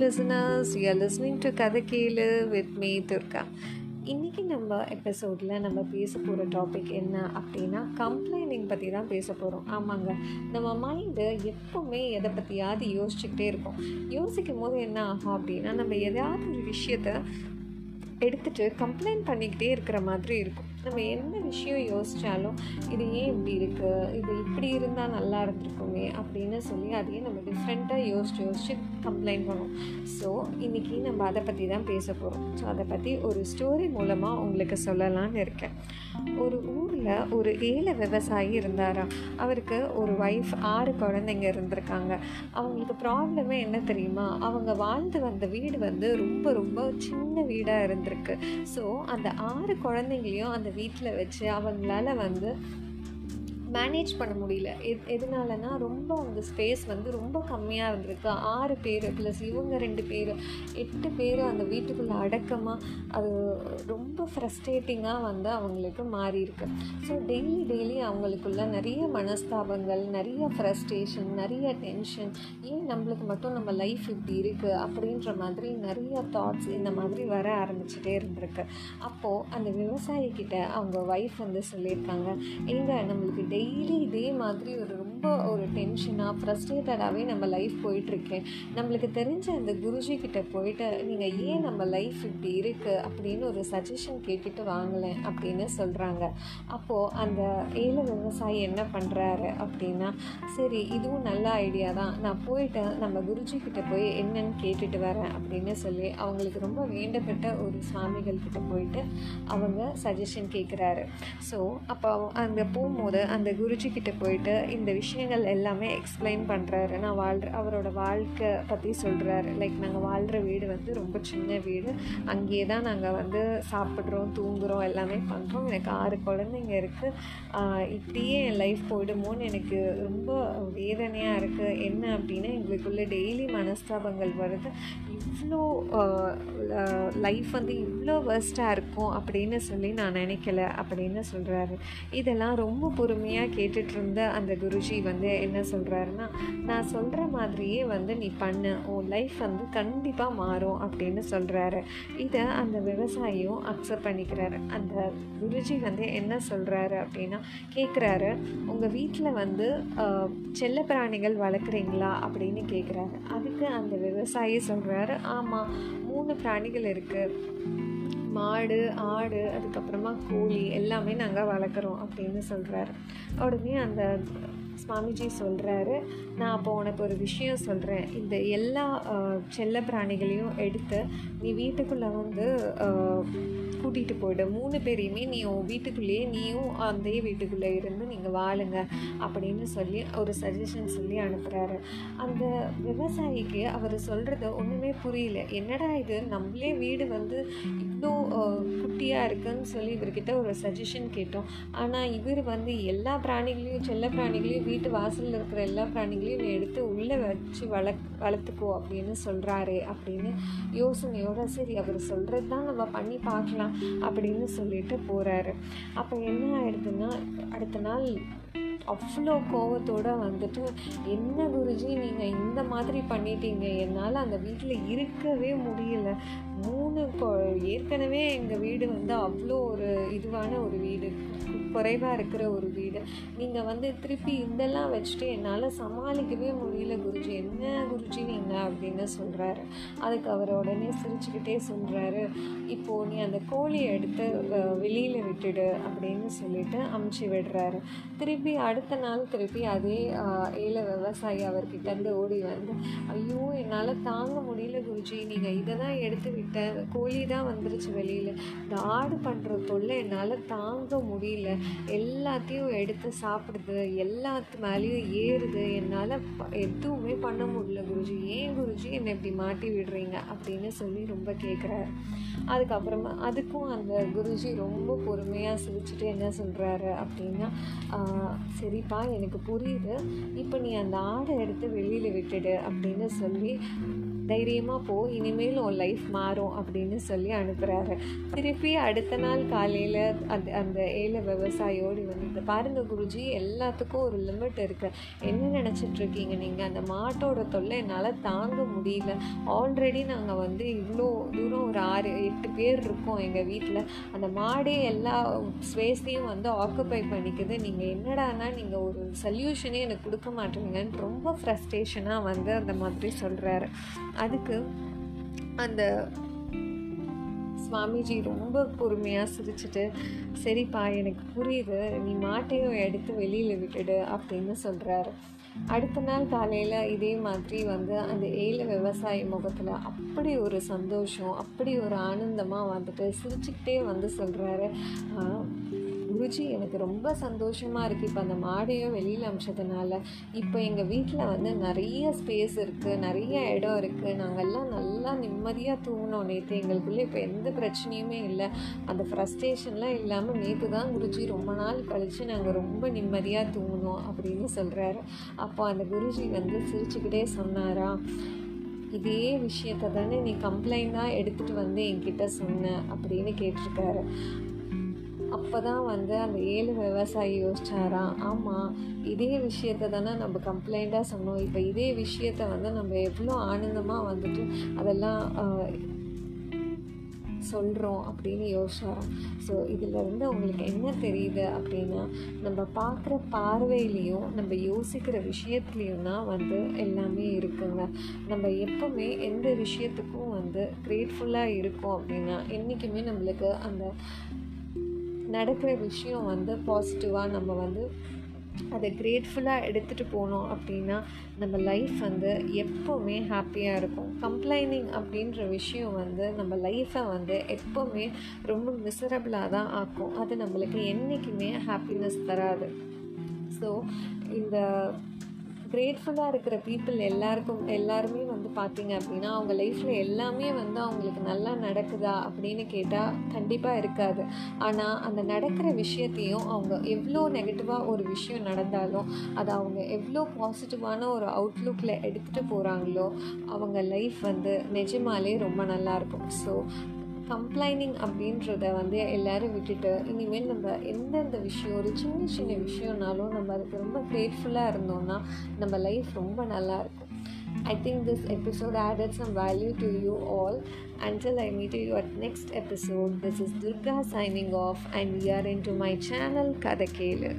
listeners. You're listening to கதை கேளு with me Durga இன்றைக்கி நம்ம எபிசோடில் நம்ம பேச போகிற டாபிக் என்ன அப்படின்னா கம்ப்ளைனிங் பற்றி தான் பேச போகிறோம் ஆமாங்க நம்ம மைண்டு எப்போவுமே எதை பற்றியாவது யோசிச்சுக்கிட்டே இருக்கும் யோசிக்கும் போது என்ன ஆகும் அப்படின்னா நம்ம எதாவது ஒரு விஷயத்த எடுத்துகிட்டு கம்ப்ளைண்ட் பண்ணிக்கிட்டே இருக்கிற மாதிரி இருக்கும். நம்ம என்ன விஷயம் யோசித்தாலும் இது ஏன் இப்படி இருக்குது இது இப்படி இருந்தால் நல்லா இருந்திருக்குமே அப்படின்னு சொல்லி அதையே நம்ம டிஃப்ரெண்ட்டாக யோசிச்சு யோசிச்சு கம்ப்ளைண்ட் பண்ணுவோம். ஸோ இன்றைக்கி நம்ம அதை பற்றி தான் பேச போகிறோம் ஸோ அதை பற்றி ஒரு ஸ்டோரி மூலமாக உங்களுக்கு சொல்லலான்னு இருக்கேன். ஒரு ஊரில் ஒரு ஏழை விவசாயி இருந்தாரா? அவருக்கு ஒரு ஒய்ஃப் ஆறு குழந்தைங்க இருந்திருக்காங்க. அவங்களுக்கு ப்ராப்ளமே என்ன தெரியுமா? அவங்க வாழ்ந்து வந்த வீடு வந்து ரொம்ப ரொம்ப சின்ன வீடாக இருந்திருக்கு. ஸோ அந்த ஆறு குழந்தைங்களையும் அந்த வீட்டில் வச்சு அவங்களால வந்து மேனேஜ் பண்ண முடியல. எத் எதனாலனா ரொம்ப அவங்க ஸ்பேஸ் வந்து ரொம்ப கம்மியாக இருந்திருக்கு. ஆறு பேர் ப்ளஸ் இவங்க ரெண்டு பேர் எட்டு பேர் அந்த வீட்டுக்குள்ளே அடக்கமாக அது ரொம்ப ஃப்ரஸ்ட்ரேட்டிங்காக வந்து அவங்களுக்கு மாறி இருக்கு ஸோ டெய்லி டெய்லி அவங்களுக்குள்ள நிறைய மனஸ்தாபங்கள் நிறைய ஃப்ரஸ்ட்ரேஷன் நிறைய டென்ஷன் ஏன் நம்மளுக்கு மட்டும் நம்ம லைஃப் இப்படி இருக்குது அப்படின்ற மாதிரி நிறைய தாட்ஸ் இந்த மாதிரி வர ஆரம்பிச்சுட்டே இருந்திருக்கு. அப்போது அந்த விவசாயிக்கிட்ட அவங்க ஒய்ஃப் வந்து சொல்லியிருக்காங்க எங்க நம்மளுக்கு டெய்லி டெய்லி இதே மாதிரி ஒரு ரொம்ப ஒரு டென்ஷனாக ஃப்ரஸ்ட்ரேட்டடாகவே நம்ம லைஃப் போயிட்டுருக்கேன் நம்மளுக்கு தெரிஞ்ச அந்த குருஜி கிட்ட போயிட்டு நீங்கள் ஏன் நம்ம லைஃப் இப்படி இருக்குது அப்படின்னு ஒரு சஜஷன் கேட்டுட்டு வாங்கலேன் அப்படின்னு சொல்கிறாங்க அப்போது அந்த ஏழை விவசாயி என்ன பண்ணுறாரு அப்படின்னா சரி இதுவும் நல்ல ஐடியா தான். நான் போயிட்டு நம்ம குருஜி கிட்ட போய் என்னன்னு கேட்டுட்டு வரேன் அப்படின்னு சொல்லி அவங்களுக்கு ரொம்ப வேண்டப்பட்ட ஒரு சாமிகள் கிட்ட போயிட்டு அவங்க சஜஷன் கேட்குறாரு ஸோ அப்போ அங்கே போகும்போது அந்த குருஜி கிட்ட போயிட்டு இந்த விஷயம் விஷயங்கள் எல்லாமே எக்ஸ்பிளைன் பண்ணுறாரு நான் வாழ்கிற அவரோட வாழ்க்கை பற்றி சொல்கிறாரு லைக் நாங்கள் வாழ்கிற வீடு வந்து ரொம்ப சின்ன வீடு. அங்கேயே தான் நாங்கள் வந்து சாப்பிட்றோம் தூங்குகிறோம் எல்லாமே பண்ணுறோம் எனக்கு ஆறு குழந்தைங்க இருக்குது இப்படியே என் லைஃப் போயிடுமோன்னு எனக்கு ரொம்ப வேதனையாக இருக்குது என்ன அப்படின்னா எங்களுக்குள்ளே டெய்லி மனஸ்தாபங்கள் வருது. இவ்வளோ லைஃப் வந்து இவ்வளோ வேர்ஸ்ட்டாக இருக்கும் அப்படின்னு சொல்லி நான் நினைக்கல அப்படின்னு சொல்கிறாரு இதெல்லாம் ரொம்ப பொறுமையாக கேட்டுட்டு இருந்த அந்த குருஜி வந்து என்ன சொல்கிறாருன்னா நான் சொல்கிற மாதிரியே வந்து நீ பண்ணு. உன் லைஃப் வந்து கண்டிப்பாக மாறும் அப்படின்னு சொல்கிறாரு இதை அந்த விவசாயியும் அக்செப்ட் பண்ணிக்கிறாரு. அந்த குருஜி வந்து என்ன சொல்கிறாரு அப்படின்னா கேட்குறாரு உங்கள் வீட்டில் வந்து செல்ல பிராணிகள் வளர்க்குறீங்களா? அப்படின்னு கேட்குறாரு அதுக்கு அந்த விவசாயி சொல்கிறாரு ஆமாம் மூணு பிராணிகள் இருக்குது மாடு ஆடு அதுக்கப்புறமா கோழி எல்லாமே நாங்கள் வளர்க்குறோம் அப்படின்னு சொல்கிறாரு உடனே அந்த சுவாமிஜி சொல்கிறாரு நான் அப்போ உனக்கு ஒரு விஷயம் சொல்கிறேன் இந்த எல்லா செல்ல பிராணிகளையும் எடுத்து நீ வீட்டுக்குள்ளே வந்து கூட்டிகிட்டு போயிடு. மூணு பேரையுமே நீ உன் வீட்டுக்குள்ளேயே நீயும் அந்த வீட்டுக்குள்ளே இருந்து நீங்கள் வாழுங்க அப்படின்னு சொல்லி ஒரு சஜஷன் சொல்லி அனுப்புகிறாரு அந்த விவசாயிக்கு அவர் சொல்கிறது ஒன்றுமே புரியல. என்னடா இது? நம்மளே வீடு வந்து இவ்வளோ குட்டியாக இருக்குன்னு சொல்லி இவர்கிட்ட ஒரு சஜஷன் கேட்டோம். ஆனால் இவர் வந்து எல்லா பிராணிகளையும் செல்ல பிராணிகளையும் வீட்டு வாசலில் இருக்கிற எல்லா பிராணிகளையும் எடுத்து உள்ளே வச்சு வளர்க் வளர்த்துக்கோ அப்படின்னு சொல்கிறாரு அப்படின்னு யோசனையோட சரி அவர் சொல்கிறது தான் நம்ம பண்ணி பார்க்கலாம் அப்படின்னு சொல்லிட்டு போகிறாரு அப்போ என்ன ஆயிடுதுன்னா அடுத்த நாள் அவ்வளோ கோவத்தோடு வந்துட்டு என்ன குருஜி நீங்கள் இந்த மாதிரி பண்ணிட்டீங்க? என்னால் அந்த வீட்டில் இருக்கவே முடியல. மூணு ஏற்கனவே எங்கள் வீடு வந்து அவ்வளோ ஒரு இதுவான ஒரு வீடு குறைவாக இருக்கிற ஒரு வீடு. நீங்கள் வந்து திருப்பி இதெல்லாம் வச்சுட்டு என்னால் சமாளிக்கவே முடியல குருஜி. என்ன குருஜி நீங்கள் அப்படின்னு சொல்கிறாரு அதுக்கு அவர் உடனே சிரிச்சுக்கிட்டே சொல்கிறாரு இப்போது நீ அந்த கோழியை எடுத்து வெளியில் விட்டுடு அப்படின்னு சொல்லிட்டு அமுச்சு விடுறாரு. திருப்பி அடுத்த அடுத்த நாள் திருப்பி அதே ஏழை விவசாயி அவர்கிட்டருந்து ஓடி வந்து ஐயோ என்னால் தாங்க முடியல குருஜி. நீங்கள் இதை தான் எடுத்து விட்ட கோழி தான் வந்துருச்சு வெளியில். இந்த ஆடு பண்ணுற தொல்லை என்னால் தாங்க முடியல. எல்லாத்தையும் எடுத்து சாப்பிடுது. எல்லாத்து மேலேயும் ஏறுது. என்னால் எதுவுமே பண்ண முடியல குருஜி. ஏன் குருஜி என்னை இப்படி மாட்டி விடுறீங்க? அப்படின்னு சொல்லி ரொம்ப கேட்குறாரு அதுக்கப்புறமா அதுக்கும் அந்த குருஜி ரொம்ப பொறுமையாக சிரிச்சுட்டு என்ன சொல்கிறாரு அப்படின்னா சரி சரிப்பா எனக்கு புரியுது. இப்போ நீ அந்த ஆடை எடுத்து வெளியில் விட்டுடு அப்படின்னு சொல்லி தைரியமாக போ இனிமேல் உன் லைஃப் மாறும் அப்படின்னு சொல்லி அனுப்புகிறாரு திருப்பி அடுத்த நாள் காலையில் அந்த அந்த ஏழை விவசாயியோடு வந்து இந்த பாருங்கள் குருஜி எல்லாத்துக்கும் ஒரு லிமிட் இருக்குது என்ன நினச்சிட்ருக்கீங்க நீங்கள் அந்த மாட்டோட தொல்லை என்னால் தாங்க முடியல. ஆல்ரெடி நாங்கள் வந்து இவ்வளோ தூரம் ஒரு ஆறு எட்டு பேர் இருக்கோம் எங்கள் வீட்டில் அந்த மாடே எல்லா ஸ்பேஸையும் வந்து ஆக்குப்பை பண்ணிக்குது. நீங்கள் என்னடானா நீங்கள் ஒரு சொல்யூஷனே எனக்கு கொடுக்க மாட்டீங்கன்னு ரொம்ப ஃப்ரஸ்ட்ரேஷனாக வந்து அந்த மாதிரி சொல்கிறாரு அதுக்கு அந்த சுவாமிஜி ரொம்ப பொறுமையாக சிரிச்சிட்டு சரிப்பா எனக்கு புரியுது. நீ மாட்டையும் எடுத்து வெளியில் விட்டுடு அப்படின்னு சொல்கிறாரு அடுத்த நாள் காலையில் இதே மாதிரி வந்து அந்த ஏழை விவசாயி முகத்தில் அப்படி ஒரு சந்தோஷம் அப்படி ஒரு ஆனந்தமாக வந்துட்டு சிரிச்சுக்கிட்டே வந்து சொல்கிறாரு குருஜி எனக்கு ரொம்ப சந்தோஷமாக இருக்குது இப்போ அந்த மாடையும் வெளியில் அமிச்சதுனால இப்போ எங்கள் வீட்டில் வந்து நிறைய ஸ்பேஸ் இருக்குது நிறைய இடம் இருக்குது நாங்கள்லாம் நல்லா நிம்மதியாக தூங்கினோம் நேற்று எங்களுக்குள்ளே இப்போ எந்த பிரச்சனையுமே இல்லை. அந்த ஃப்ரஸ்ட்ரேஷன்லாம் இல்லாமல் நேற்று தான் குருஜி ரொம்ப நாள் கழித்து நாங்கள் ரொம்ப நிம்மதியாக தூங்கினோம் அப்படின்னு சொல்கிறாரு அப்போ அந்த குருஜி வந்து சிரிச்சுக்கிட்டே சொன்னாரா இதே விஷயத்தை தானே நீ கம்ப்ளைண்டாக எடுத்துகிட்டு வந்து என்கிட்ட சொன்ன? அப்படின்னு கேட்டிருக்காரு. அப்போ தான் வந்து அந்த ஏழு விவசாயி யோசிச்சாராம் ஆமாம் இதே விஷயத்த தானே நம்ம கம்ப்ளைண்ட்டாக சொன்னோம். இப்போ இதே விஷயத்த வந்து நம்ம எவ்வளோ ஆனந்தமாக வந்துட்டு அதெல்லாம் சொல்கிறோம் அப்படின்னு யோசிச்சாராம் ஸோ இதிலிருந்து உங்களுக்கு என்ன தெரியுது அப்படின்னா நம்ம பார்க்குற பார்வையிலையும் நம்ம யோசிக்கிற விஷயத்துலேயும் தான் வந்து எல்லாமே இருக்குங்க. நம்ம எப்போவுமே எந்த விஷயத்துக்கும் வந்து கிரேட்ஃபுல்லாக இருக்கோம் அப்படின்னா என்றைக்குமே நம்மளுக்கு அந்த நடக்கிற விஷயம் வந்து பாசிட்டிவாக நம்ம வந்து அதை கிரேட்ஃபுல்லாக எடுத்துகிட்டு போனோம் அப்படின்னா நம்ம லைஃப் வந்து எப்போவுமே ஹாப்பியாக இருக்கும். கம்ப்ளைனிங் அப்படின்ற விஷயம் வந்து நம்ம லைஃப்பை வந்து எப்போவுமே ரொம்ப மிசரபிளாக தான் ஆக்கும். அது நம்மளுக்கு என்றைக்குமே ஹாப்பினஸ் தராது. ஸோ இந்த கிரேட்ஃபுல்லாக இருக்கிற பீப்புள் எல்லாருக்கும் எல்லாருமே வந்து பார்த்திங்க அப்படின்னா அவங்க லைஃப்பில் எல்லாமே வந்து அவங்களுக்கு நல்லா நடக்குதா அப்படின்னு கேட்டால் கண்டிப்பாக இருக்காது. ஆனால் அந்த நடக்கிற விஷயத்தையும் அவங்க எவ்வளோ நெகட்டிவாக ஒரு விஷயம் நடந்தாலும் அதை அவங்க எவ்வளோ பாசிட்டிவான ஒரு அவுட்லுக்கில் எடுத்துகிட்டு போகிறாங்களோ அவங்க லைஃப் வந்து நிஜமாலே ரொம்ப நல்லாயிருக்கும் ஸோ கம்ப்ளைனிங் அப்படின்றத வந்து எல்லோரும் விட்டுட்டு இனிமேல் நம்ம எந்தெந்த விஷயம் ஒரு சின்ன சின்ன விஷயம்னாலும் நம்ம அதுக்கு ரொம்ப கிரேட்ஃபுல்லாக இருந்தோம்னா நம்ம லைஃப் ரொம்ப நல்லாயிருக்கும் I think this episode added some value to you all. Until I meet you at next episode, this is Durga signing off, and we are into my channel Kadakelu.